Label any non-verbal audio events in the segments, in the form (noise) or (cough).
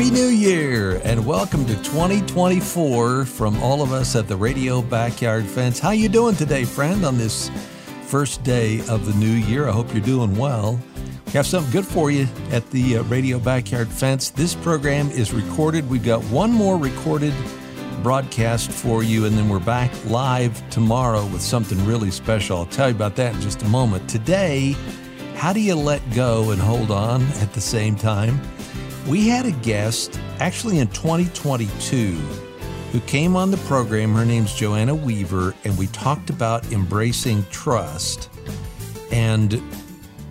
Happy New Year and welcome to 2024 from all of us at the Radio Backyard Fence. How you doing today, friend, on this first day of the new year? I hope you're doing well. We have something good for you at the uh, Radio Backyard Fence. This program is recorded. We've got one more recorded broadcast for you, and then we're back live tomorrow with something really special. I'll tell you about that in just a moment. Today, how do you let go and hold on at the same time? We had a guest actually in 2022 who came on the program. Her name's Joanna Weaver, and we talked about embracing trust. And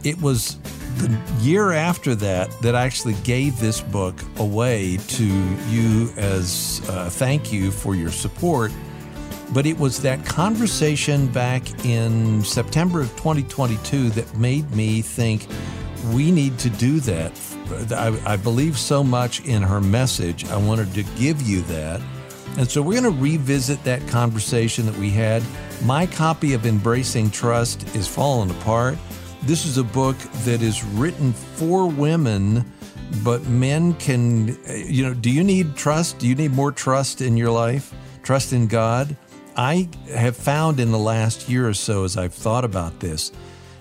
it was the year after that that I actually gave this book away to you as a thank you for your support. But it was that conversation back in September of 2022 that made me think we need to do that. I, I believe so much in her message. I wanted to give you that. And so we're going to revisit that conversation that we had. My copy of Embracing Trust is falling apart. This is a book that is written for women, but men can, eh, you know, do you need trust? Do you need more trust in your life? Trust in God? I have found in the last year or so, as I've thought about this,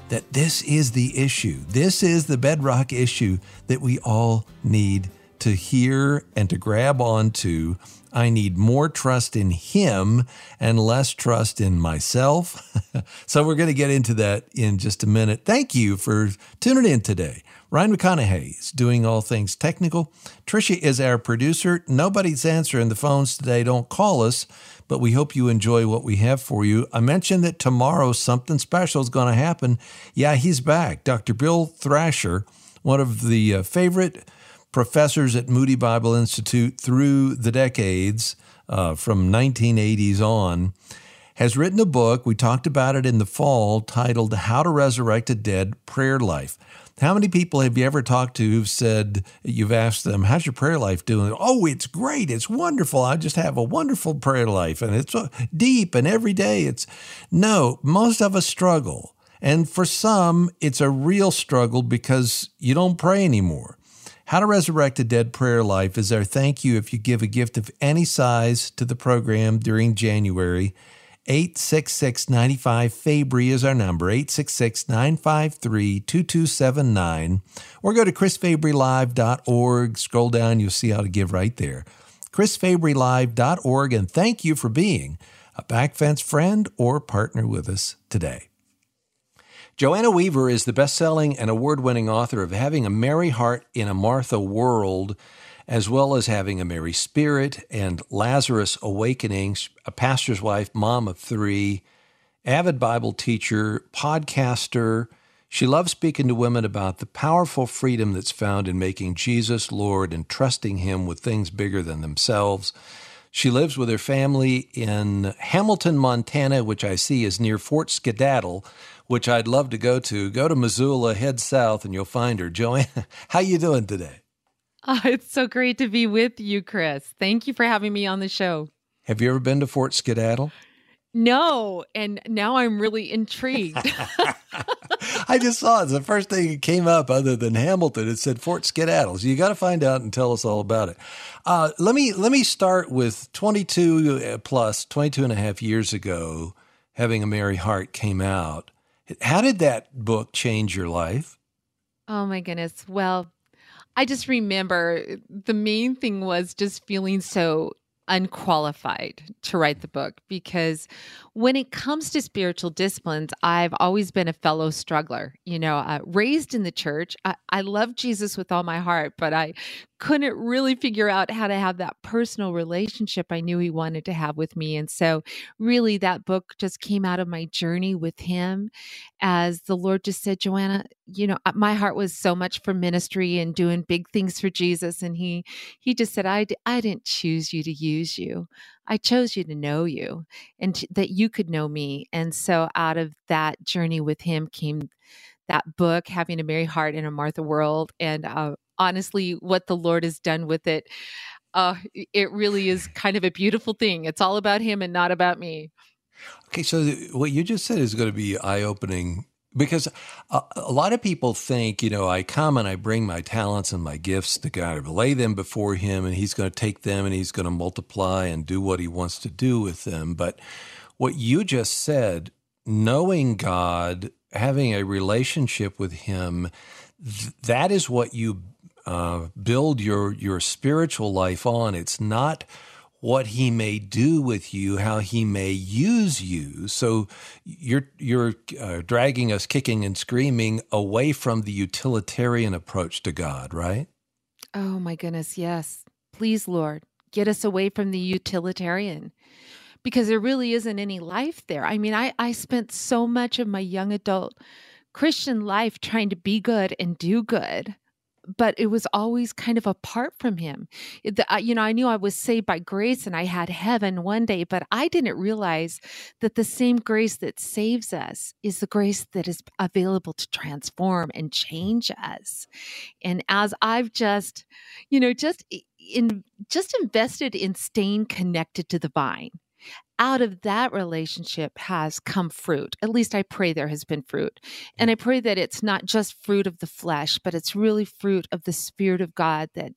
that this is the issue. This is the bedrock issue that we all need to hear and to grab onto I need more trust in Him and less trust in myself. (laughs) so, we're going to get into that in just a minute. Thank you for tuning in today. Ryan McConaughey is doing all things technical. Tricia is our producer. Nobody's answering the phones today. Don't call us, but we hope you enjoy what we have for you. I mentioned that tomorrow something special is going to happen. Yeah, he's back. Dr. Bill Thrasher, one of the uh, favorite professors at Moody Bible Institute through the decades uh, from 1980s on, has written a book. We talked about it in the fall titled How to Resurrect a Dead Prayer Life. How many people have you ever talked to who've said, you've asked them, how's your prayer life doing? Oh, it's great. It's wonderful. I just have a wonderful prayer life and it's uh, deep and every day it's. No, most of us struggle. And for some, it's a real struggle because you don't pray anymore. How to Resurrect a Dead Prayer Life is our thank you if you give a gift of any size to the program during January. 866 95 Fabry is our number, 866 953 2279. Or go to chrisfabrylive.org. Scroll down, you'll see how to give right there. chrisfabrylive.org. And thank you for being a backfence friend or partner with us today. Joanna Weaver is the best selling and award winning author of Having a Mary Heart in a Martha World, as well as Having a Mary Spirit and Lazarus Awakenings, a pastor's wife, mom of three, avid Bible teacher, podcaster. She loves speaking to women about the powerful freedom that's found in making Jesus Lord and trusting Him with things bigger than themselves. She lives with her family in Hamilton, Montana, which I see is near Fort Skedaddle, which I'd love to go to. Go to Missoula, head south, and you'll find her. Joanne, (laughs) how you doing today? Oh, (laughs) it's so great to be with you, Chris. Thank you for having me on the show. Have you ever been to Fort Skedaddle? No, and now I'm really intrigued. (laughs) (laughs) I just saw it. It's the first thing that came up other than Hamilton. It said Fort Skedaddle. So you got to find out and tell us all about it. Uh, let me let me start with 22 uh, plus 22 and a half years ago, having a Mary Heart came out. How did that book change your life? Oh my goodness. Well, I just remember the main thing was just feeling so unqualified to write the book because when it comes to spiritual disciplines, I've always been a fellow struggler. You know, uh, raised in the church, I, I love Jesus with all my heart, but I couldn't really figure out how to have that personal relationship I knew he wanted to have with me. And so, really, that book just came out of my journey with him as the Lord just said, Joanna, you know, uh, my heart was so much for ministry and doing big things for Jesus. And he, he just said, I, I didn't choose you to use you. I chose you to know you and to, that you could know me. And so out of that journey with him came that book, Having a Mary Heart in a Martha World. And uh, honestly, what the Lord has done with it, uh, it really is kind of a beautiful thing. It's all about him and not about me. Okay, so what you just said is going to be eye opening because a, a, lot of people think, you know, I come and I bring my talents and my gifts to God, I lay them before Him, and He's going to take them and He's going to multiply and do what He wants to do with them. But what you just said, knowing God, having a relationship with Him, th- that is what you uh, build your your spiritual life on. It's not what he may do with you, how he may use you. So you're you're uh, dragging us kicking and screaming away from the utilitarian approach to God, right? Oh my goodness, yes. Please, Lord, get us away from the utilitarian because there really isn't any life there. I mean, I I spent so much of my young adult Christian life trying to be good and do good but it was always kind of apart from him. The, uh, you know, I knew I was saved by grace and I had heaven one day, but I didn't realize that the same grace that saves us is the grace that is available to transform and change us. And as I've just, you know, just in just invested in staying connected to the vine out of that relationship has come fruit. At least I pray there has been fruit. And I pray that it's not just fruit of the flesh, but it's really fruit of the spirit of God that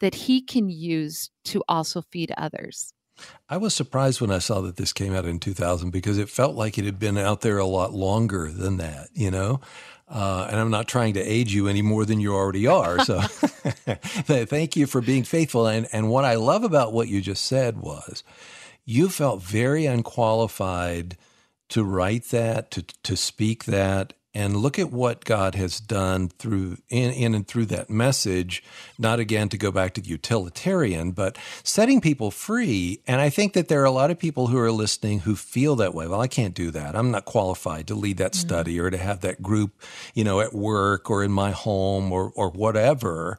that he can use to also feed others. I was surprised when I saw that this came out in 2000 because it felt like it had been out there a lot longer than that, you know? Uh, and I'm not trying to age you any more than you already are. So (laughs) (laughs) thank you for being faithful. And, and what I love about what you just said was you felt very unqualified to write that, to, to speak that. And look at what God has done through in, in and through that message, not again to go back to the utilitarian, but setting people free. And I think that there are a lot of people who are listening who feel that way. Well, I can't do that. I'm not qualified to lead that mm-hmm. study or to have that group, you know, at work or in my home or or whatever.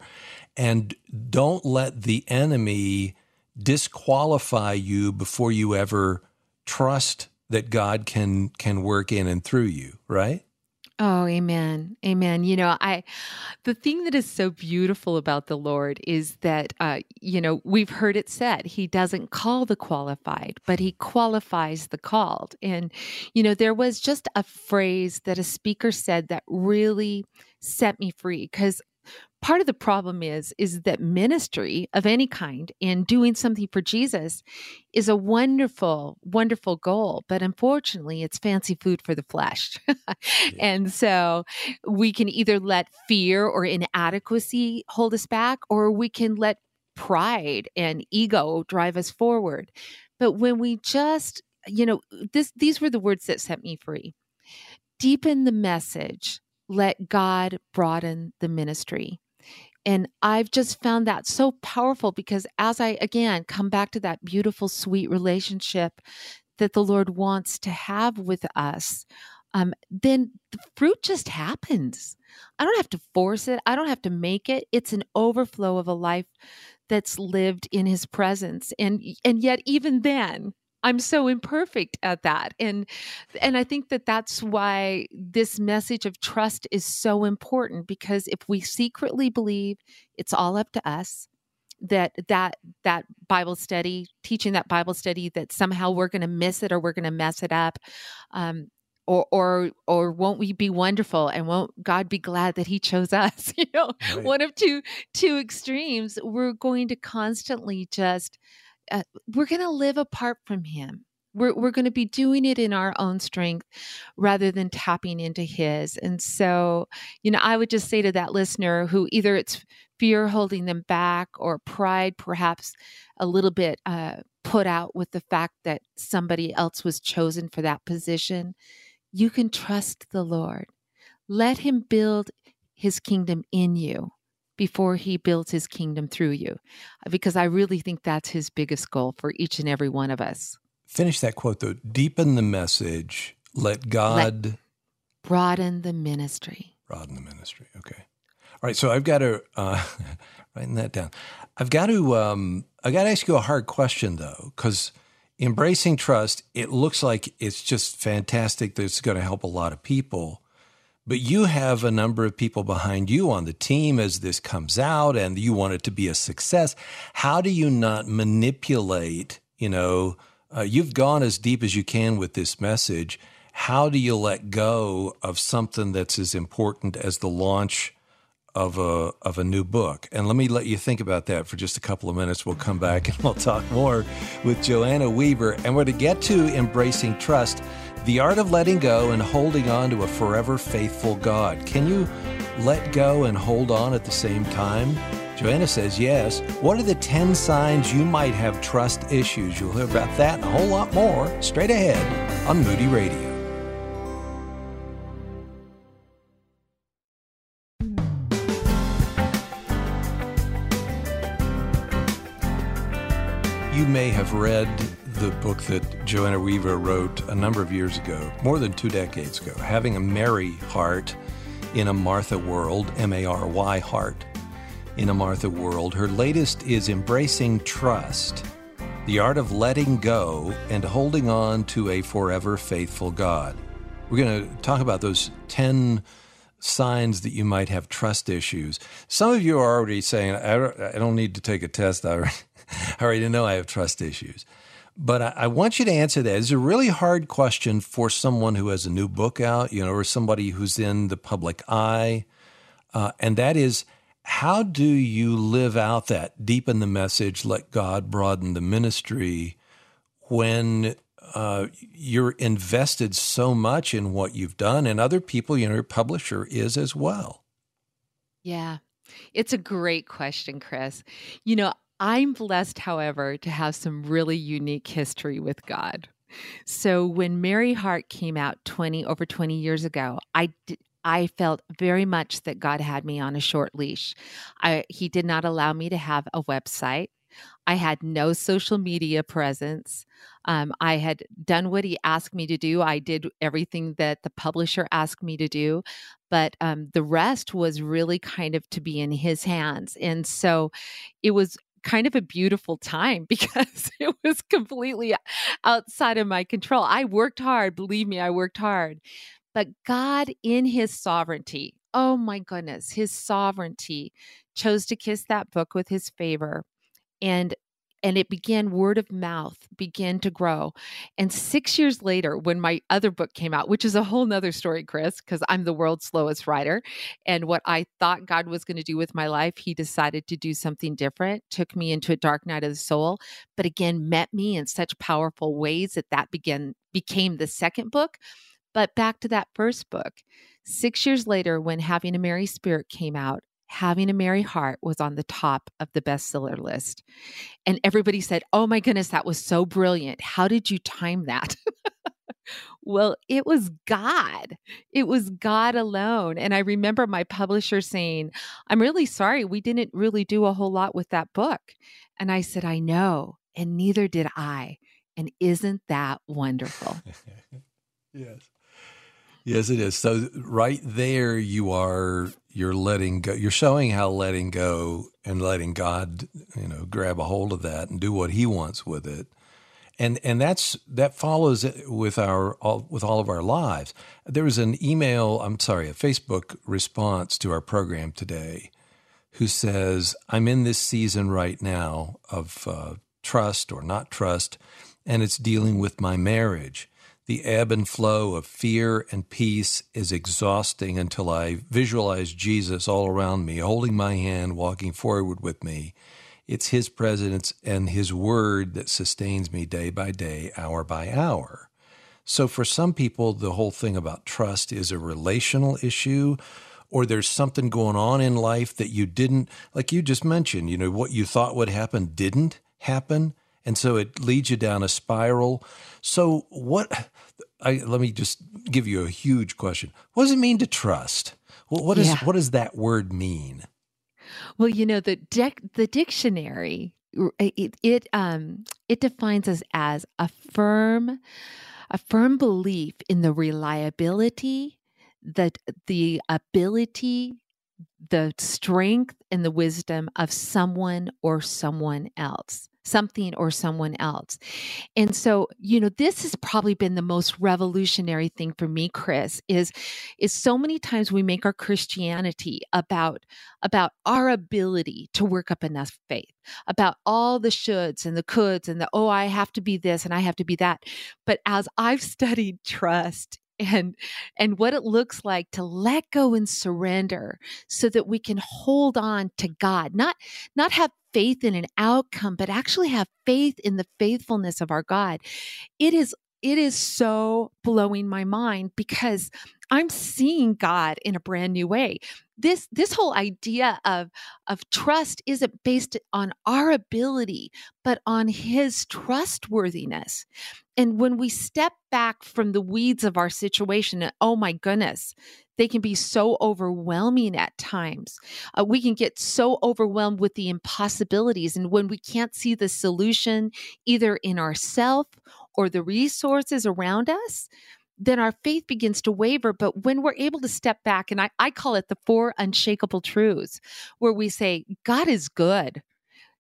And don't let the enemy disqualify you before you ever trust that God can can work in and through you, right? Oh, amen. Amen. You know, I, the thing that is so beautiful about the Lord is that, uh, you know, we've heard it said, He doesn't call the qualified, but He qualifies the called. And, you know, there was just a phrase that a speaker said that really set me free because part of the problem is is that ministry of any kind and doing something for jesus is a wonderful wonderful goal but unfortunately it's fancy food for the flesh. (laughs) And so we can either let fear or inadequacy hold us back or we can let pride and ego drive us forward. But when we just you know this these were the words that set me free. Deepen the message. Let god broaden the ministry and I've just found that so powerful because as I, again, come back to that beautiful, sweet relationship that the Lord wants to have with us, um, then the fruit just happens. I don't have to force it, I don't have to make it. It's an overflow of a life that's lived in his presence. And and yet even then, I'm so imperfect at that. And and I think that that's why this message of trust is so important because if we secretly believe it's all up to us that that that Bible study, teaching that Bible study that somehow we're going to miss it or we're going to mess it up um, or or or won't we be wonderful and won't God be glad that he chose (laughs) us? you know, right. one of two two extremes. We're going to constantly just uh, we're going to live apart from him. We're, we're going to be doing it in our own strength rather than tapping into his. And so you know i would just say to that listener who either it's fear holding them back or pride perhaps a little bit uh, put out with the fact that somebody else was chosen for that position you can trust the lord. Let him build his kingdom in you before he builds his kingdom through you. Because I really think that's his biggest goal for each and every one of us. Finish that quote though. Deepen the message. Let God Let broaden the ministry. Broaden the ministry. Okay. All right. So I've got to uh, (laughs) writing that down. I've got to um, I got to ask you a hard question though, because embracing trust, it looks like it's just fantastic. That it's going to help a lot of people. But you have a number of people behind you on the team as this comes out and you want it to be a success. How do you not manipulate, you know, uh, you've gone as deep as you can with this message. how do you let go of something that's as important as the launch of a of a new book. And let me let you think about that for just a couple of minutes. We'll come back and we'll talk more with Joanna Weaver. And we're to get to embracing trust, the art of letting go and holding on to a forever faithful God. Can you let go and hold on at the same time? Joanna says yes. What are the 10 signs you might have trust issues? You'll hear about that and a whole lot more straight ahead on Moody Radio. You may have read the book that Joanna Weaver wrote a number of years ago, more than two decades ago, Having a Mary Heart in a Martha World, M A R Y Heart in a Martha World. Her latest is Embracing Trust, the art of letting go and holding on to a forever faithful God. We're going to talk about those 10 signs that you might have trust issues. Some of you are already saying, I don't need to take a test. I already, (laughs) I already know I have trust issues. But I, I want you to answer that. It's a really hard question for someone who has a new book out, you know, or somebody who's in the public eye. Uh, and that is, how do you live out that, deepen the message, let God broaden the ministry when uh, you're invested so much in what you've done, and other people, you know, your publisher is as well? Yeah, it's a great question, Chris. You know, I'm blessed, however, to have some really unique history with God. So when Mary Heart came out 20 over 20 years ago, I I felt very much that God had me on a short leash. I, he did not allow me to have a website. I had no social media presence. Um, I had done what he asked me to do. I did everything that the publisher asked me to do, but um, the rest was really kind of to be in his hands. And so it was kind of a beautiful time (laughs) because it was completely outside of my control. I worked hard, believe me, I worked hard. But God, in his sovereignty, oh my goodness, his sovereignty, chose to kiss that book with his favor. And and it began word of mouth began to grow and six years later when my other book came out which is a whole nother story chris because i'm the world's slowest writer and what i thought god was going to do with my life he decided to do something different took me into a dark night of the soul but again met me in such powerful ways that that began became the second book but back to that first book. Six years later when having a Mary spirit came out Having a Mary Heart was on the top of the bestseller list. And everybody said, Oh my goodness, that was so brilliant. How did you time that? (laughs) well, it was God. It was God alone. And I remember my publisher saying, I'm really sorry, we didn't really do a whole lot with that book. And I said, I know, and neither did I. And isn't that wonderful? (laughs) yes. Yes, it is. So right there, you are you're letting go. You're showing how letting go and letting God, you know, grab a hold of that and do what He wants with it, and and that's that follows with our all, with all of our lives. There was an email. I'm sorry, a Facebook response to our program today, who says, "I'm in this season right now of uh, trust or not trust, and it's dealing with my marriage." The ebb and flow of fear and peace is exhausting until I visualize Jesus all around me, holding my hand, walking forward with me. It's His presence and His word that sustains me day by day, hour by hour. So, for some people, the whole thing about trust is a relational issue, or there's something going on in life that you didn't, like you just mentioned, you know, what you thought would happen didn't happen. And so it leads you down a spiral. So, what I, let me just give you a huge question. What does it mean to trust? Well, what, is, yeah. what does that word mean? Well, you know, the, dec- the dictionary, it, it, um, it defines us as a firm, a firm belief in the reliability, that the ability, the strength, and the wisdom of someone or someone else something or someone else. And so, you know, this has probably been the most revolutionary thing for me, Chris, is is so many times we make our Christianity about about our ability to work up enough faith, about all the shoulds and the coulds and the oh, I have to be this and I have to be that. But as I've studied trust and and what it looks like to let go and surrender so that we can hold on to God not not have faith in an outcome but actually have faith in the faithfulness of our God. It is it is so blowing my mind because I'm seeing God in a brand new way. This this whole idea of of trust isn't based on our ability, but on his trustworthiness. And when we step back from the weeds of our situation, oh my goodness, they can be so overwhelming at times. Uh, we can get so overwhelmed with the impossibilities. And when we can't see the solution either in ourselves or the resources around us, then our faith begins to waver. But when we're able to step back, and I, I call it the four unshakable truths, where we say, God is good,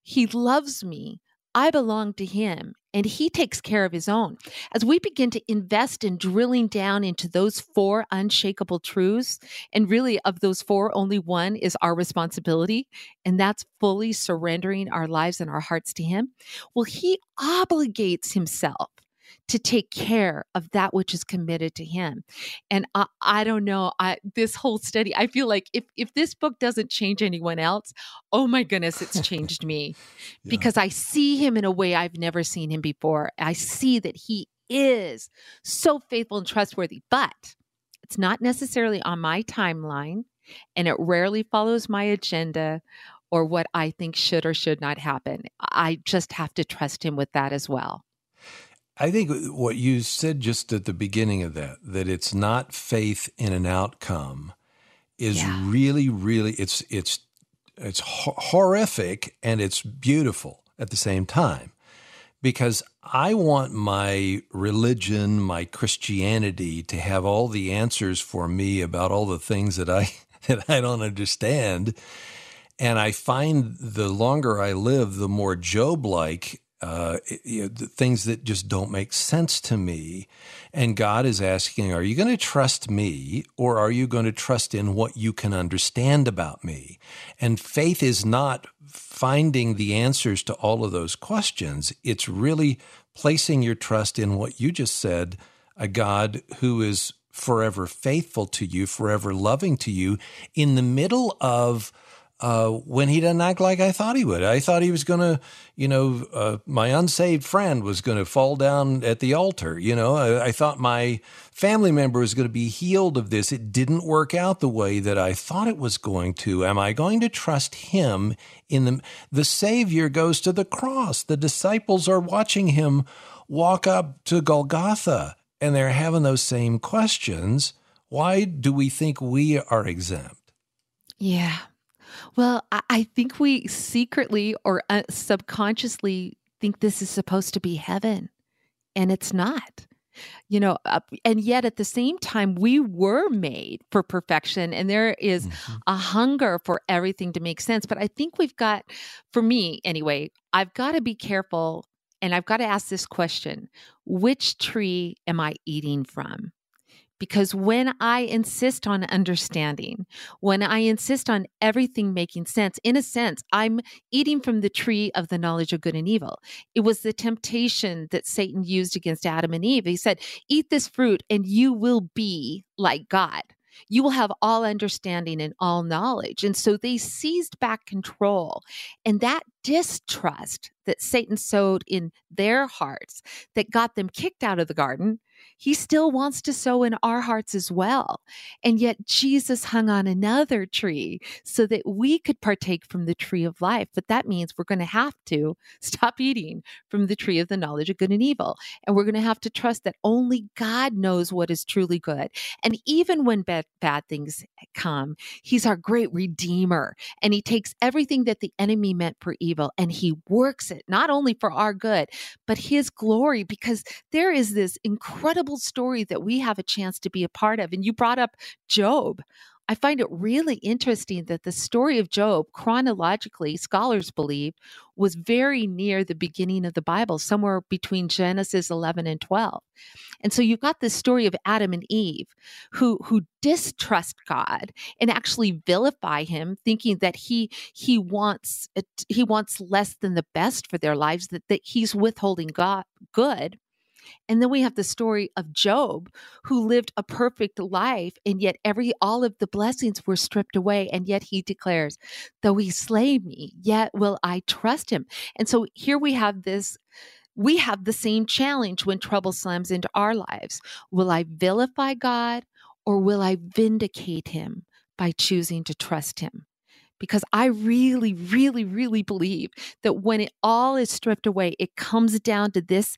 He loves me. I belong to him and he takes care of his own. As we begin to invest in drilling down into those four unshakable truths, and really of those four, only one is our responsibility, and that's fully surrendering our lives and our hearts to him. Well, he obligates himself to take care of that which is committed to him and i, I don't know I, this whole study i feel like if if this book doesn't change anyone else oh my goodness it's (laughs) changed me yeah. because i see him in a way i've never seen him before i see that he is so faithful and trustworthy but it's not necessarily on my timeline and it rarely follows my agenda or what I think should or should not happen. I just have to trust him with that as well. I think what you said just at the beginning of that, that it's not faith in an outcome, is yeah. really, really it's it's it's horrific and it's beautiful at the same time, because I want my religion, my Christianity, to have all the answers for me about all the things that I (laughs) that I don't understand. And I find the longer I live, the more Job like uh, you know, things that just don't make sense to me. And God is asking, Are you going to trust me or are you going to trust in what you can understand about me? And faith is not finding the answers to all of those questions, it's really placing your trust in what you just said a God who is forever faithful to you, forever loving to you in the middle of uh, when he doesn't act like I thought he would. I thought he was going to, you know, uh, my unsaved friend was going to fall down at the altar. You know, I, I thought my family member was going to be healed of this. It didn't work out the way that I thought it was going to. Am I going to trust him in the, the Savior goes to the cross. The disciples are watching him walk up to Golgotha and they're having those same questions. Why do we think we are exempt? Yeah. Well, I, think we secretly or uh, subconsciously think this is supposed to be heaven, and it's not. You know, uh, and yet at the same time, we were made for perfection, and there is mm-hmm. a hunger for everything to make sense. But I think we've got, for me anyway, I've got to be careful and I've got to ask this question which tree am I eating from? Because when I insist on understanding, when I insist on everything making sense, in a sense, I'm eating from the tree of the knowledge of good and evil. It was the temptation that Satan used against Adam and Eve. He said, Eat this fruit and you will be like God. You will have all understanding and all knowledge. And so they seized back control. And that distrust that Satan sowed in their hearts that got them kicked out of the garden he still wants to sow in our hearts as well. And yet Jesus hung on another tree so that we could partake from the tree of life. But that means we're going to have to stop eating from the tree of the knowledge of good and evil. And we're going to have to trust that only God knows what is truly good. And even when bad, bad things come, He's our great redeemer. And He takes everything that the enemy meant for evil and He works it not only for our good, but His glory, because there is this incredible incredible story that we have a chance to be a part of. And you brought up Job. I find it really interesting that the story of Job, chronologically, scholars believe, was very near the beginning of the Bible, somewhere between Genesis 11 and 12. And so you've got this story of Adam and Eve who, who distrust God and actually vilify him, thinking that he, he, wants, he wants less than the best for their lives, that, that he's withholding God, good And then we have the story of Job, who lived a perfect life, and yet every all of the blessings were stripped away. And yet he declares, Though he slay me, yet will I trust him. And so here we have this. We have the same challenge when trouble slams into our lives. Will I vilify God or will I vindicate him by choosing to trust him? Because I really, really, really believe that when it all is stripped away, it comes down to this,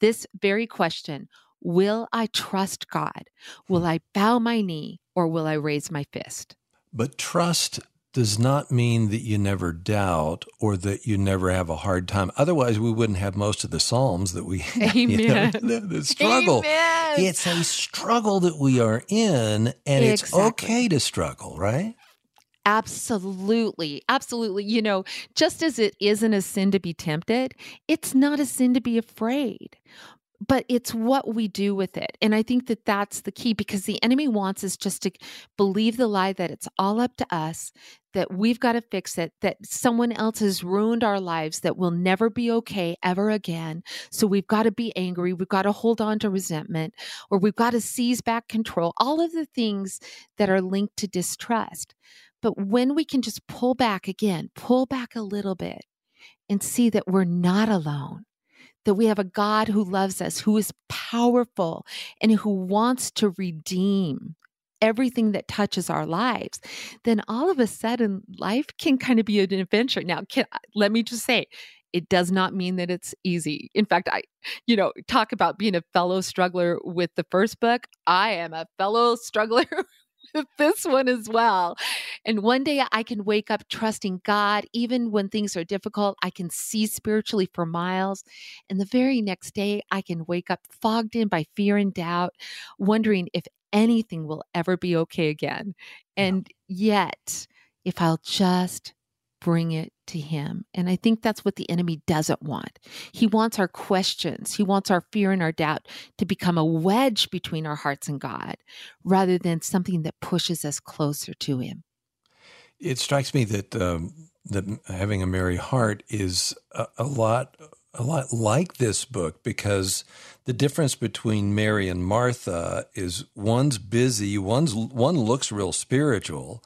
this very question Will I trust God? Will I bow my knee or will I raise my fist? But trust does not mean that you never doubt or that you never have a hard time. Otherwise, we wouldn't have most of the Psalms that we (laughs) have. Amen. You know, the, struggle. Amen. It's a struggle that we are in, and exactly. it's okay to struggle, right? Absolutely. Absolutely. You know, just as it isn't a sin to be tempted, it's not a sin to be afraid. But it's what we do with it. And I think that that's the key because the enemy wants us just to believe the lie that it's all up to us, that we've got to fix it, that someone else has ruined our lives, that we'll never be okay ever again. So we've got to be angry. We've got to hold on to resentment, or we've got to seize back control. All of the things that are linked to distrust. But when we can just pull back again, pull back a little bit and see that we're not alone, that we have a God who loves us, who is powerful, and who wants to redeem everything that touches our lives, then all of a sudden life can kind of be an adventure. Now, can, let me just say, it does not mean that it's easy. In fact, I, you know, talk about being a fellow struggler with the first book. I am a fellow (laughs) struggler (laughs) this one as well. And one day I can wake up trusting God, even when things are difficult. I can see spiritually for miles. And the very next day, I can wake up fogged in by fear and doubt, wondering if anything will ever be okay again. And yet, if I'll just bring it to him. And I think that's what the enemy doesn't want. He wants our questions, he wants our fear and our doubt to become a wedge between our hearts and God rather than something that pushes us closer to him. It strikes me that um, that having a Mary heart is a, a lot a lot like this book because the difference between Mary and Martha is one's busy, one's one looks real spiritual,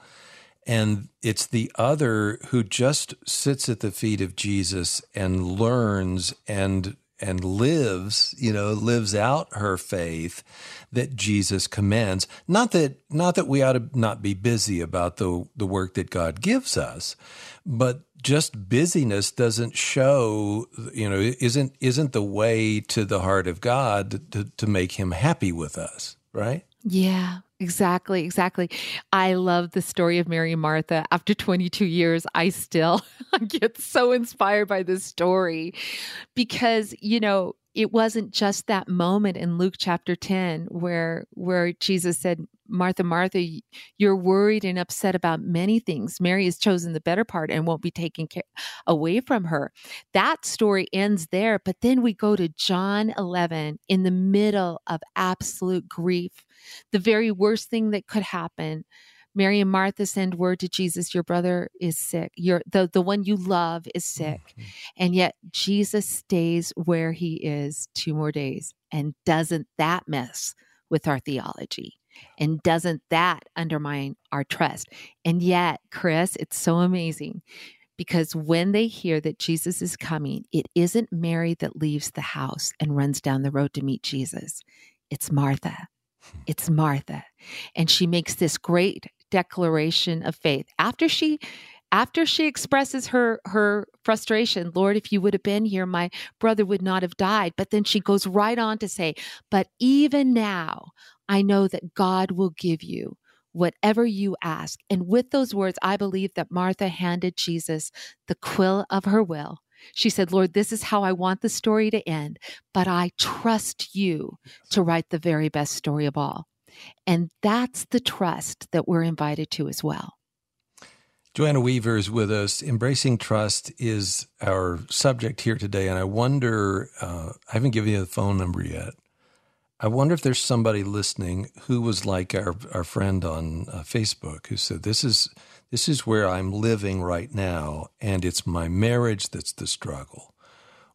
and it's the other who just sits at the feet of Jesus and learns and and lives, you know, lives out her faith that Jesus commands. Not that not that we ought to not be busy about the the work that God gives us, but just busyness doesn't show, you know, isn't isn't the way to the heart of God to, to make him happy with us, right? Yeah, Exactly, exactly. I love the story of Mary and Martha. After 22 years, I still (laughs) get so inspired by this story because, you know, it wasn't just that moment in Luke chapter 10 where where Jesus said, "Martha, Martha, you're worried and upset about many things. Mary has chosen the better part and won't be taken care, away from her." That story ends there, but then we go to John 11 in the middle of absolute grief the very worst thing that could happen. Mary and Martha send word to Jesus, your brother is sick. Your the, the one you love is sick. Mm-hmm. And yet Jesus stays where he is two more days. And doesn't that mess with our theology? And doesn't that undermine our trust? And yet, Chris, it's so amazing because when they hear that Jesus is coming, it isn't Mary that leaves the house and runs down the road to meet Jesus. It's Martha. It's Martha. And she makes this great declaration of faith. After she after she expresses her her frustration, Lord, if you would have been here, my brother would not have died. But then she goes right on to say, But even now, I know that God will give you whatever you ask. And with those words, I believe that Martha handed Jesus the quill of her will she said, Lord, this is how I want the story to end, but I trust you to write the very best story of all. And that's the trust that we're invited to as well. Joanna Weaver is with us. Embracing trust is our subject here today. And I wonder, uh, I haven't given you the phone number yet. I wonder if there's somebody listening who was like our, our friend on uh, Facebook who said, This is this is where I'm living right now, and it's my marriage that's the struggle.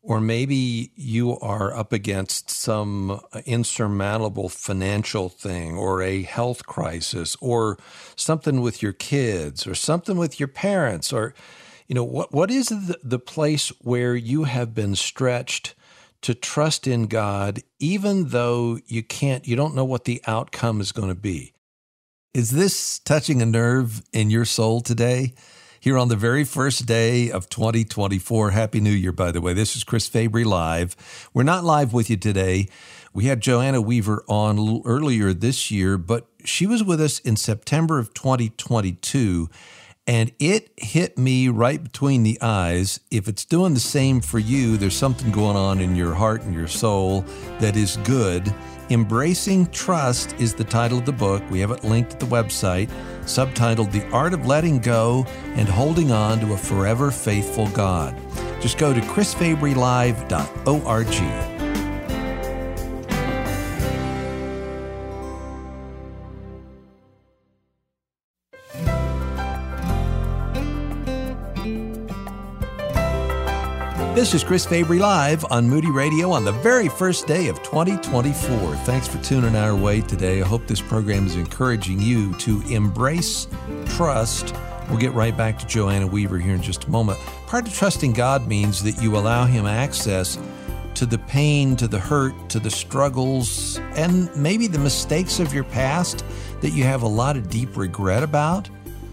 Or maybe you are up against some uh, insurmountable financial thing or a health crisis or something with your kids or something with your parents or you know what what is the, the place where you have been stretched to trust in God even though you can't you don't know what the outcome is going to be? Is this touching a nerve in your soul today here on the very first day of 2024. Happy New Year, by the way. This is Chris Fabry live. We're not live with you today. We had Joanna Weaver on a little earlier this year, but she was with us in September of 2022. And it hit me right between the eyes. If it's doing the same for you, there's something going on in your heart and your soul that is good. Embracing Trust is the title of the book. We have it linked at the website, subtitled The Art of Letting Go and Holding On to a Forever Faithful God. Just go to chrisfabrylive.org. This is Chris Fabry Live on Moody Radio on the very first day of 2024. Thanks for tuning our way today. I hope this program is encouraging you to embrace trust. We'll get right back to Joanna Weaver here in just a moment. Part of trusting God means that you allow Him access to the pain, to the hurt, to the struggles, and maybe the mistakes of your past that you have a lot of deep regret about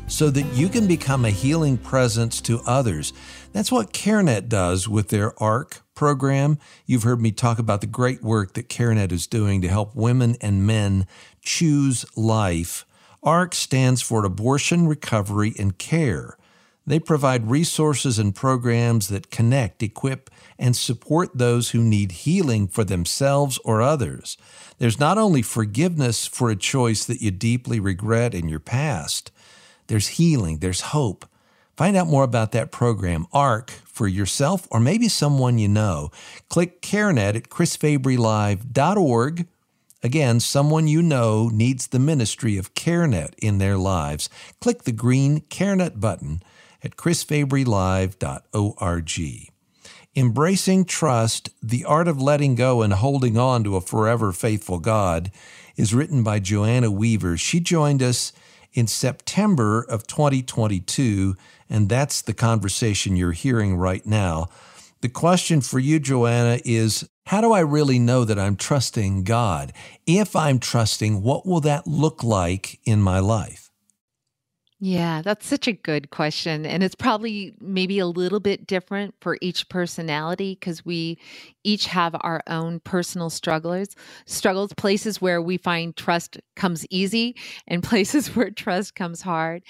so that you can become a healing presence to others. That's what CareNet does with their ARC program. You've heard me talk about the great work that CareNet is doing to help women and men choose life. ARC stands for Abortion Recovery and Care. They provide resources and programs that connect, equip, and support those who need healing for themselves or others. There's not only forgiveness for a choice that you deeply regret in your past, there's healing, there's hope. Find out more about that program, ARC, for yourself or maybe someone you know. Click CareNet at chrisfabrylive.org. Again, someone you know needs the ministry of CareNet in their lives. Click the green CareNet button at chrisfabrylive.org. Embracing Trust, The Art of Letting Go and Holding On to a Forever Faithful God is written by Joanna Weaver. She joined us in September of 2022, and that's the conversation you're hearing right now. The question for you, Joanna, is how do I really know that I'm trusting God? If I'm trusting, what will that look like in my life? Yeah, that's such a good question. And it's probably maybe a little bit different for each personality because we each have our own personal strugglers, struggles, places where we find trust comes easy and (laughs) places where trust comes hard.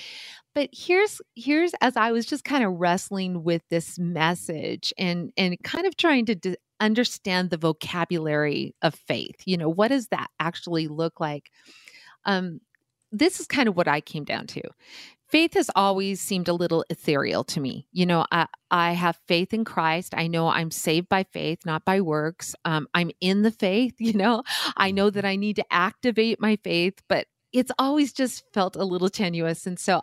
But here's here's as I was just kind of wrestling with this message and and kind of trying to d- understand the vocabulary of faith. You know, what does that actually look like? Um this is kind of what I came down to. Faith has always seemed a little ethereal to me. You know, I, I have faith in Christ. I know I'm saved by faith, not by works. Um, I'm in the faith, (laughs) you know. I know that I need to activate my faith, but it's always just felt a little tenuous. And so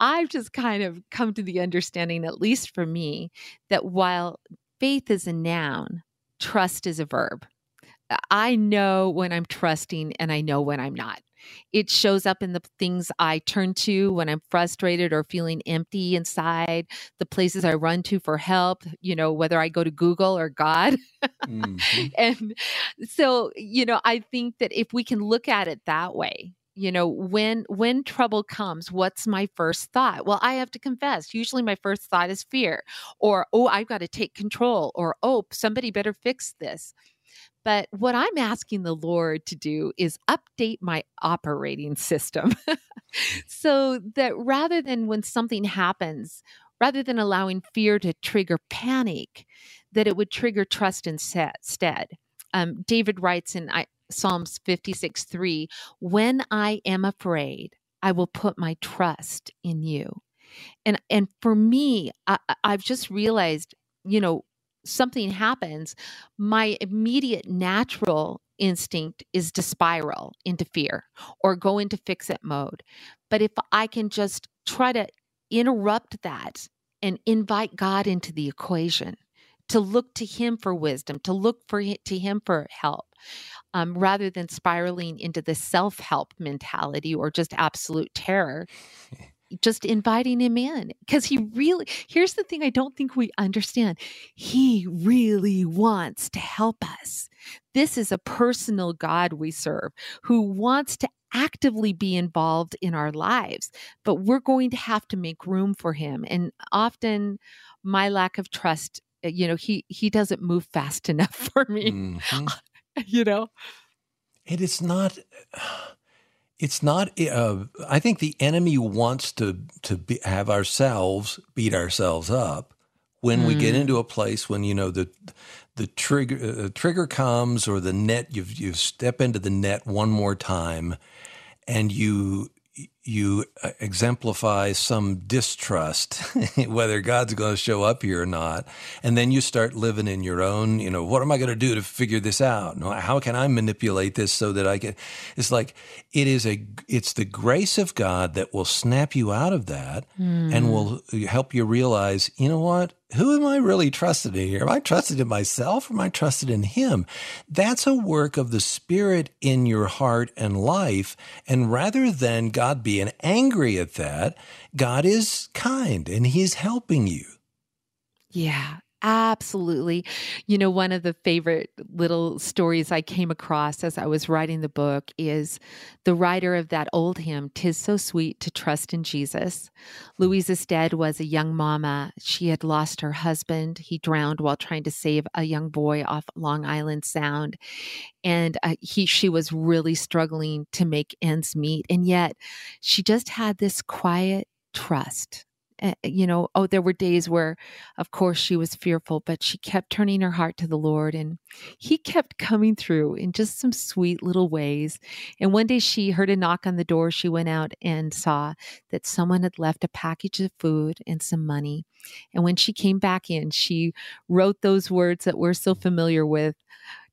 I've just kind of come to the understanding, at least for me, that while faith is a noun, trust is a verb. I know when I'm trusting and I know when I'm not. It shows up in the things I turn to when I'm frustrated or feeling empty inside, the places I run to for help, you know, whether I go to Google or God. (laughs) mm-hmm. And so, you know, I think that if we can look at it that way, you know when when trouble comes what's my first thought? Well i have to confess usually my first thought is fear or oh i've got to take control or oh somebody better fix this. But what I'm asking the Lord to do is update my operating system. (laughs) So that rather than when something happens, rather than allowing fear to trigger panic, that it would trigger trust instead. Um, David writes in I, Psalms 56 3 When I am afraid, I will put my trust in you. And, and for me, I, I've just realized, you know, something happens, my immediate natural instinct is to spiral into fear or go into fix it mode. But if I can just try to interrupt that and invite God into the equation to look to Him for wisdom, to look for to Him for help, um, rather than spiraling into the self help mentality or just absolute terror. (laughs) just inviting him in. Because he really here's the thing i don't think we understand. He really wants to help us. This is a personal god we serve who wants to actively be involved in our lives but we're going to have to make room for him. And often my lack of trust you know he he doesn't move fast (laughs) enough for me mm-hmm. (laughs) you know it is not it's not uh, i think the enemy wants to to be, have ourselves beat ourselves up when mm. we get mm. into a place when you know the the trigger uh, trigger comes or the net you you step into the net one more time and you you uh, exemplify some distrust (laughs) whether God's going to show up here or not and then you start living in your own you know what am I going to do to figure this out how can I manipulate this so that I can it's like it is a it's the grace of God that will snap you out of that mm. and will help you realize you know what who am I really trusted in here? Am I trusted in myself or am I trusted in Him? That's a work of the Spirit in your heart and life. And rather than God being angry at that, God is kind and He's helping you. Yeah. Absolutely. You know, one of the favorite little stories I came across as I was writing the book is the writer of that old hymn, Tis So Sweet to Trust in Jesus. Louisa Stead was a young mama. She had lost her husband. He drowned while trying to save a young boy off Long Island Sound. And uh, he, she was really struggling to make ends meet. And yet she just had this quiet trust Eh, eh, you know, oh, there were days where, of course, she was fearful, but she kept turning her heart to the Lord and He kept coming through in just some sweet little ways. And one day she heard a knock on the door. She went out and saw that someone had left a package of food and some money. And when she came back in, she wrote those words that we're so familiar with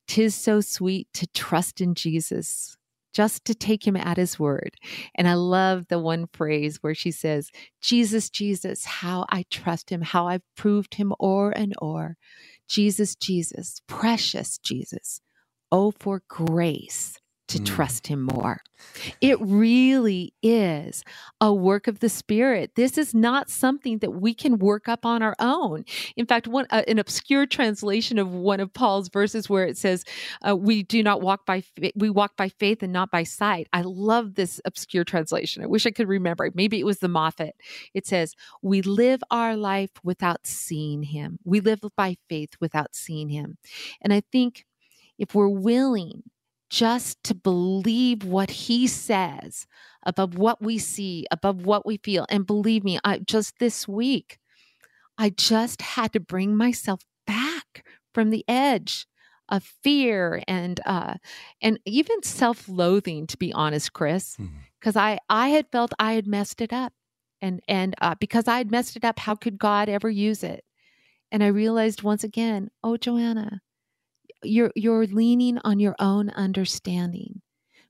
Tis so sweet to trust in Jesus just to take him at his word. And I love the one phrase where she says, Jesus, Jesus, how I trust him, how I've proved him o'er and o'er. Jesus, Jesus, precious Jesus. Oh, for grace to mm. trust him more. It really is a work of the Spirit. This is not something that we can work up on our own. In fact, one uh, an obscure translation of one of Paul's verses where it says, uh, "We do not walk by fa- we walk by faith and not by sight." I love this obscure translation. I wish I could remember. Maybe it was the Moffatt. It says, "We live our life without seeing Him. We live by faith without seeing Him." And I think if we're willing just to believe what he says above what we see, above what we feel. And believe me, I just this week, I just had to bring myself back from the edge of fear and uh and even self-loathing to be honest chris because mm-hmm. i i had felt i had messed it up and and uh, because i had messed it up how could god ever use it and i realized once again oh joanna you're you're leaning on your own understanding.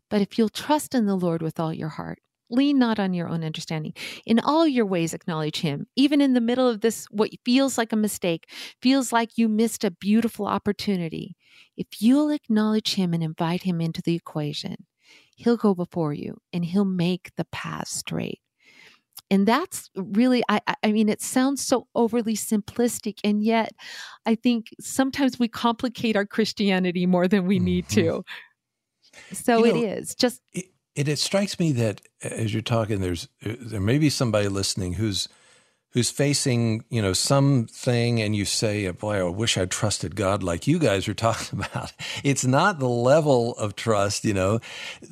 But if you'll trust in the Lord with all your heart, lean not on your own understanding. In all your ways acknowledge him. Even in the middle of this what feels like a mistake, feels like you missed a beautiful opportunity. If you'll acknowledge him and invite him into the equation, he'll go before you and he'll make the path straight and that's really I, I mean it sounds so overly simplistic and yet i think sometimes we complicate our christianity more than we need mm-hmm. to so you know, it is just it, it, it strikes me that as you're talking there's uh, there may be somebody listening who's who's facing, you know, something and you say, boy, I wish I trusted God like you guys are talking (laughs) about. It's not the level of trust, you know.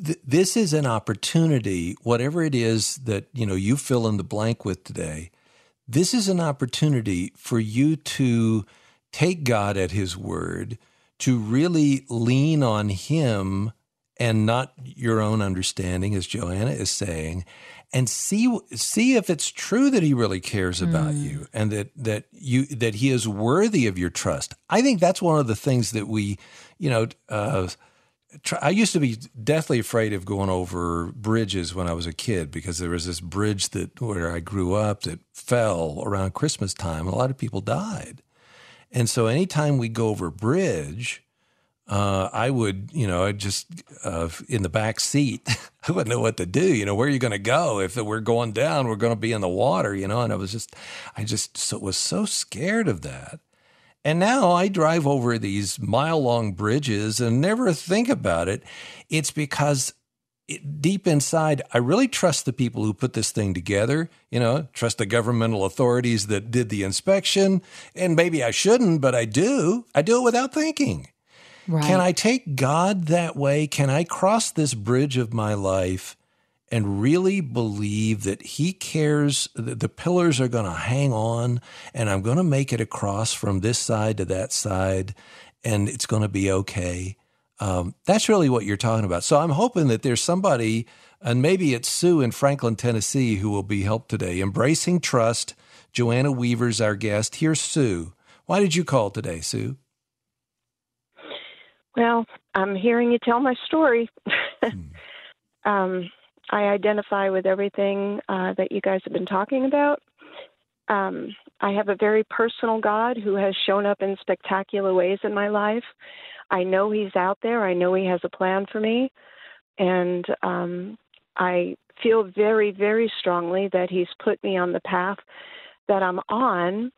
Th- this is an opportunity, whatever it is that, you know, you fill in the blank with today. This is an opportunity for you to take God at his word, to really lean on him and not your own understanding, as Joanna is saying, and see see if it's true that he really cares about mm. you and that that you that he is worthy of your trust. I think that's one of the things that we, you know, uh, try, I used to be deathly afraid of going over bridges when I was a kid because there was this bridge that where I grew up that fell around Christmas time. A lot of people died. And so anytime we go over a bridge, uh, I would, you know, just uh, in the back seat, (laughs) I wouldn't know what to do. You know, where are you going to go? If we're going down, we're going to be in the water, you know. And I was just, I just so, was so scared of that. And now I drive over these mile long bridges and never think about it. It's because it, deep inside, I really trust the people who put this thing together, you know, trust the governmental authorities that did the inspection. And maybe I shouldn't, but I do. I do it without thinking. Right. Can I take God that way? Can I cross this bridge of my life and really believe that He cares, that the pillars are going to hang on and I'm going to make it across from this side to that side and it's going to be okay? Um, that's really what you're talking about. So I'm hoping that there's somebody, and maybe it's Sue in Franklin, Tennessee, who will be helped today. Embracing Trust. Joanna Weaver's our guest. Here's Sue. Why did you call today, Sue? Well, I'm hearing you tell my story. hmm. (laughs) um, I identify with everything uh, that you guys have been talking about. Um, I have a very personal God who has shown up in spectacular ways in my life. I know He's out there. I know He has a plan for me, and um, I feel very, very strongly that He's put me on the path that I'm on.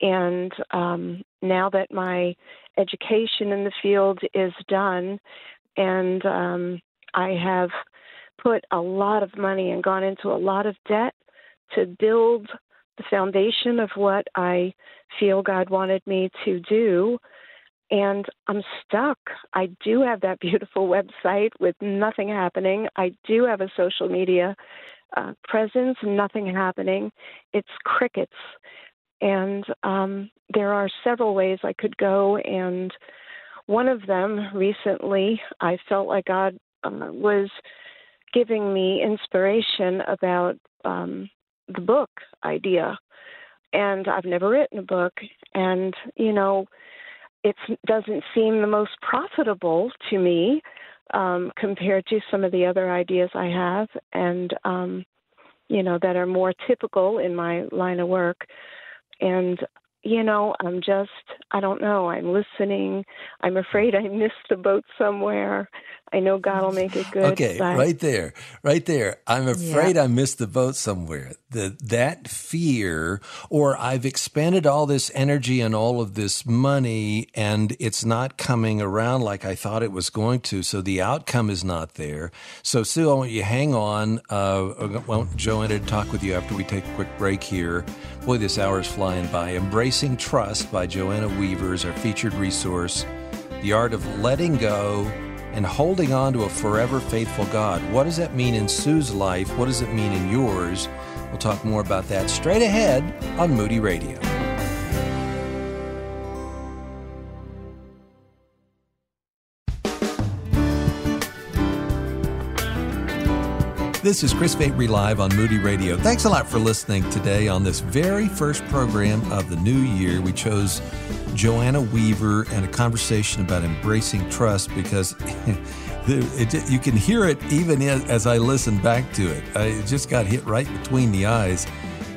And um, now that my education in the field is done, and um, I have put a lot of money and gone into a lot of debt to build the foundation of what I feel God wanted me to do and I'm stuck. I do have that (laughs) beautiful website with nothing happening. I do have a social media uh, presence, nothing happening. It's crickets. And um, there are several ways I could go. And one of them recently, I felt like God uh, was giving me inspiration about um, the book idea. And I've never written a book. And, you know, it doesn't seem the most profitable to me um, compared to some of the other ideas I have, and um, you know that are more typical in my line of work. And you know, I'm just, I don't know. I'm listening. I'm afraid I missed the boat somewhere. I know God will make it (laughs) good. Okay, but... right there, right there. I'm afraid yeah. I missed the boat somewhere. The, that fear, or I've expended all this energy and all of this money, and it's not coming around like I thought it was going to. So the outcome is not there. So, Sue, I want you hang on. Uh, I want Joanna to talk with you after we take a quick break here. Boy, this hour is flying by. Embracing Trust by Joanna Weaver is our featured resource. The art of letting go and holding on to a forever faithful God. What does that mean in Sue's life? What does it mean in yours? We'll talk more about that straight ahead on Moody Radio. This is Chris Fabry Live on Moody Radio. Thanks a lot for listening today on this very first program of the new year. We chose Joanna Weaver and a conversation about embracing trust because (laughs) it, you can hear it even as I listen back to it. I just got hit right between the eyes.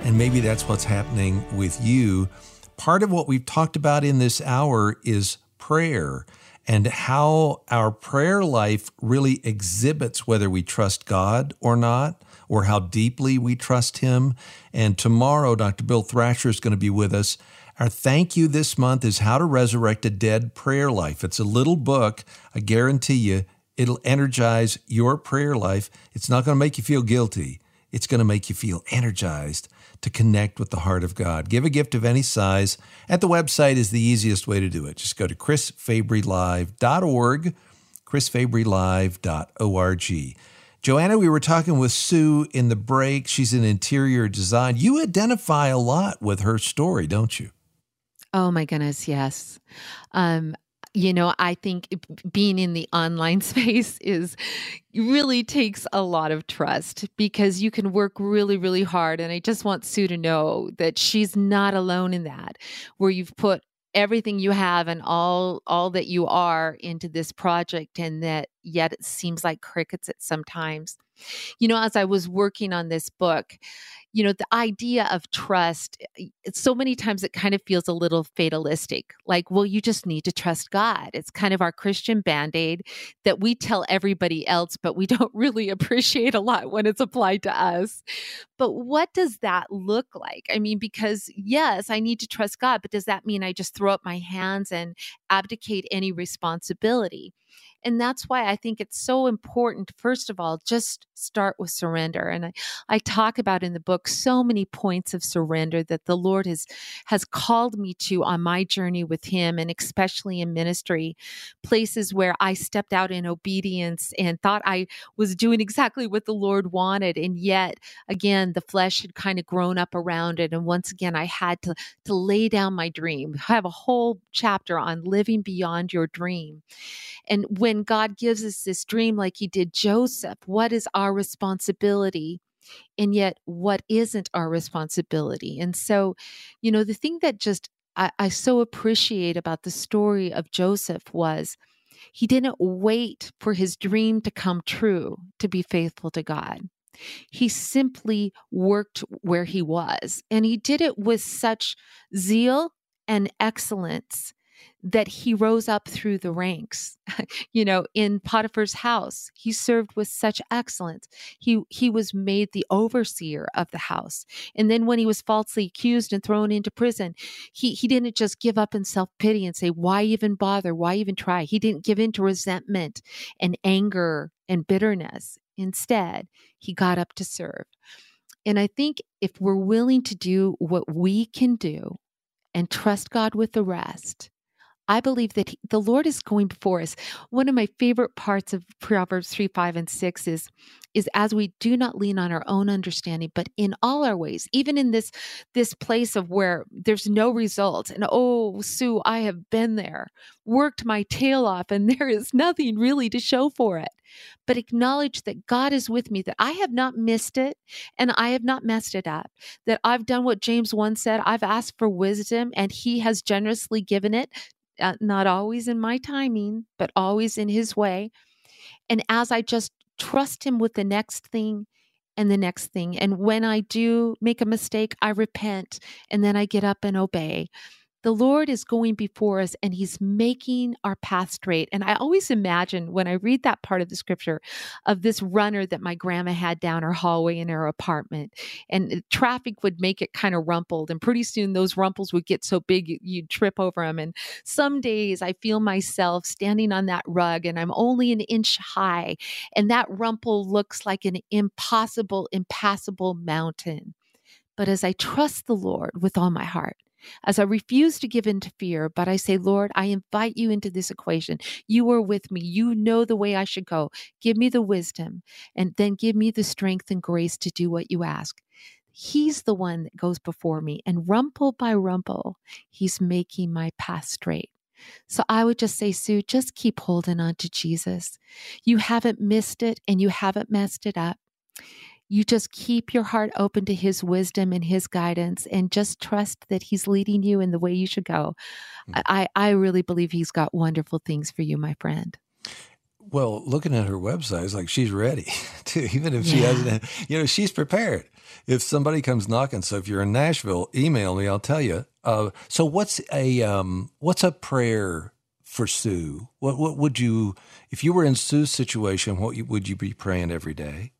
And maybe that's what's happening with you. Part of what we've talked about in this hour is prayer and how our prayer life really exhibits whether we trust God or not, or how deeply we trust Him. And tomorrow, Dr. Bill Thrasher is going to be with us. Our thank you this month is How to Resurrect a Dead Prayer Life. It's a little book. I guarantee you, it'll energize your prayer life. It's not going to make you feel guilty, it's going to make you feel energized to connect with the heart of God. Give a gift of any size. At the website is the easiest way to do it. Just go to chrisfabrylive.org, chrisfabrylive.org. Joanna, we were talking with Sue in the break. She's in interior design. You identify a lot with her story, don't you? Oh my goodness, yes. Um, you know, I think being in the online (laughs) space is really takes a lot of trust because you can work really, really hard. And I just want Sue to know that she's not alone in that, where you've put everything you have and all all that you are into this project and that yet it seems like crickets at sometimes You know, as I was working on this book, you know, the idea of trust, eh, so many times it kind of feels a little fatalistic. Like, well, you just need to trust God. It's kind of our Christian band aid that we tell everybody else, but we don't (laughs) really appreciate a lot when it's applied to us. But what does that look like? I mean, because yes, I need to trust God, but does that mean I just throw up my hands and abdicate any responsibility? And that's why I think it's so important, first of all, just start with surrender. And I, I talk about in the book so many points of surrender that the Lord has has called me to on my journey with him and especially in ministry, places where I stepped out in obedience and thought I was doing exactly what the Lord wanted. And yet again, the flesh had kind of grown up around it. And once again, I had to to lay down my dream. I have a whole chapter on living beyond your dream. And when God gives us this dream, like He did Joseph, what is our responsibility? And yet, what isn't our responsibility? And so, you know, the thing that just I, I so appreciate about the story of Joseph was he didn't wait for his dream to come true to be faithful to God. He simply worked where he was, and he did it with such zeal and excellence that he rose up through the ranks. (laughs) you know, in Potiphar's house, he served with such excellence. He he was made the overseer of the house. And then when he was falsely accused and thrown into prison, he he didn't just give up in self-pity and say, "Why even bother? Why even try?" He didn't give in to resentment and anger and bitterness. Instead, he got up to serve. And I think if we're willing to do what we can do and trust God with the rest, I believe that he, the Lord is going before us. One of my favorite parts of Proverbs 3, 5, and 6 is, is as we do not lean on our own understanding, but in all our ways, even in this, this place of where there's no result. And oh, Sue, I have been there, worked my tail off, and (laughs) there is nothing really to show for it. But acknowledge that God is with me, that I have not missed it and I have not messed it up, that I've done what James 1 said I've asked for wisdom and he has generously given it uh, not always in my timing, but always in His way. And as I just trust Him with the next thing and the next thing, and when I do make a mistake, I repent and then I get up and obey the Lord is going before us and he's making our path straight. And I always imagine when I read that part of the scripture of this runner that my grandma had down her hallway in her apartment, and traffic would make it kind of rumpled. And pretty soon those rumples would get so big you'd trip over them. And some days I feel myself standing on that rug and I'm only an inch high, and that rumple looks like an impossible, impassable mountain. But as I trust the Lord with all my heart, as I refuse to give in to fear, but I say, Lord, I invite you into this equation. You are with me. You know the way I should go. Give me the wisdom and then give me the strength and grace to do what you ask. He's the one that goes before me, and rumple by rumple, he's making my path straight. So I would just say, Sue, just keep holding on to Jesus. You haven't missed it and you haven't messed it up you just keep your heart open to his wisdom and his guidance and just trust that he's leading you in the way you should go. Mm. I, I really believe he's got wonderful things for you, my friend. Well, looking at her website, it's like she's ready (laughs) to, even if she yeah. hasn't, you know, she's prepared. If somebody comes knocking, so if you're in Nashville, email me. I'll tell you. Uh, so what's a um, what's a prayer for Sue? What what would you, if you were in Sue's situation, what would you be praying every day?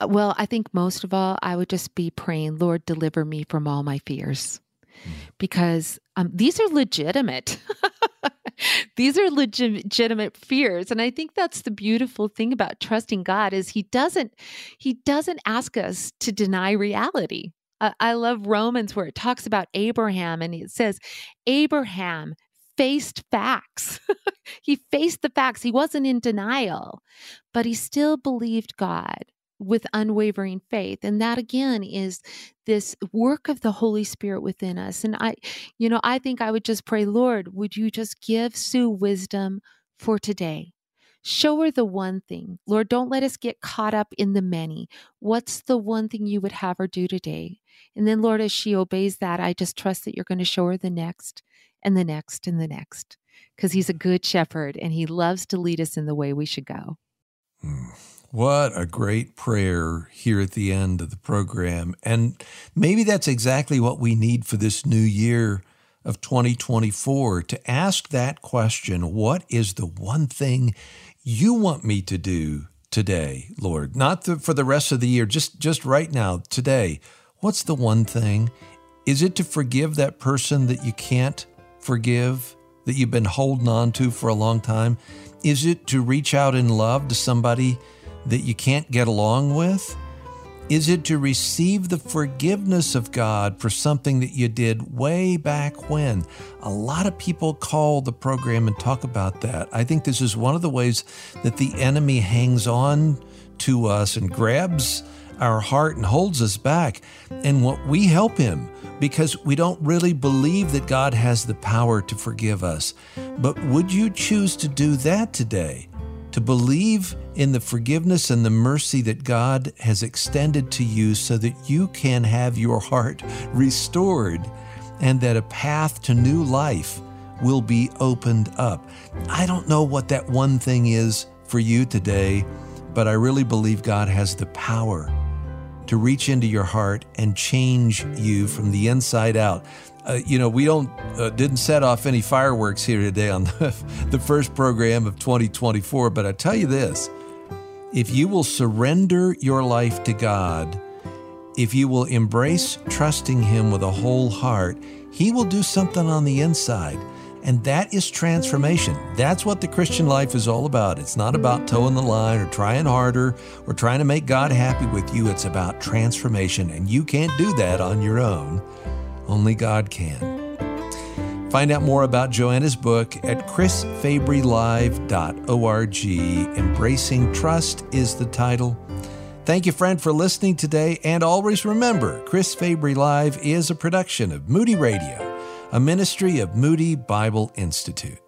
Uh, well, I think most of all, I would just be praying, Lord, deliver me from all my fears. Mm. Because um, these are legitimate. (laughs) these are legitimate fears and i think that's the beautiful thing about trusting god is he doesn't he doesn't ask us to deny reality uh, i love romans where it talks about abraham and it says abraham faced facts (laughs) he faced the facts he wasn't in denial but he still believed god with unwavering faith and that again is this work of the holy spirit within us and i you know i think i would just pray lord would you just give sue wisdom for today? Show her the one thing. Lord don't let us get caught up in the many. What's the one thing you would have her do today? And then lord as she obeys that i just trust that you're going to show her the next and the next and the next because he's a good shepherd and he loves to lead us in the way we should go. Mm. What a great prayer here at the end of the program. And maybe that's exactly what we need for this new year of 2024 to ask that question What is the one thing you want me to do today, Lord? Not the, for the rest of the year, just, just right now, today. What's the one thing? Is it to forgive that person that you can't forgive, that you've been holding on to for a long time? Is it to reach out in love to somebody that you can't get along with? Is it to receive the forgiveness of God for something that you did way back when? A lot of people call the program and talk about that. I think this is one of the ways that the enemy hangs on to us and grabs our heart and holds us back. And what we help him because we don't really believe that God has the power to forgive us. But would you choose to do that today? To believe in the forgiveness and the mercy that God has extended to you so that you can have your heart restored and that a path to new life will be opened up. I don't know what that one thing is for you today, but I really believe God has the power to reach into your heart and change you from the inside out. Uh, you know, we don't uh, didn't set off any fireworks here today on the, (laughs) the first program of 2024, but I tell you this: if you will surrender your life to God, if you will embrace trusting Him with a whole heart, He will do something on the inside. And that is transformation. That's what the Christian life is all about. It's not about toeing the line or trying harder or trying to make God happy with you. It's about transformation. And you can't do that on your own. Only God can. Find out more about Joanna's book at chrisfabrylive.org. Embracing Trust is the title. Thank you, friend, for listening today. And always remember, Chris Fabry Live is a production of Moody Radio, a ministry of Moody Bible Institute.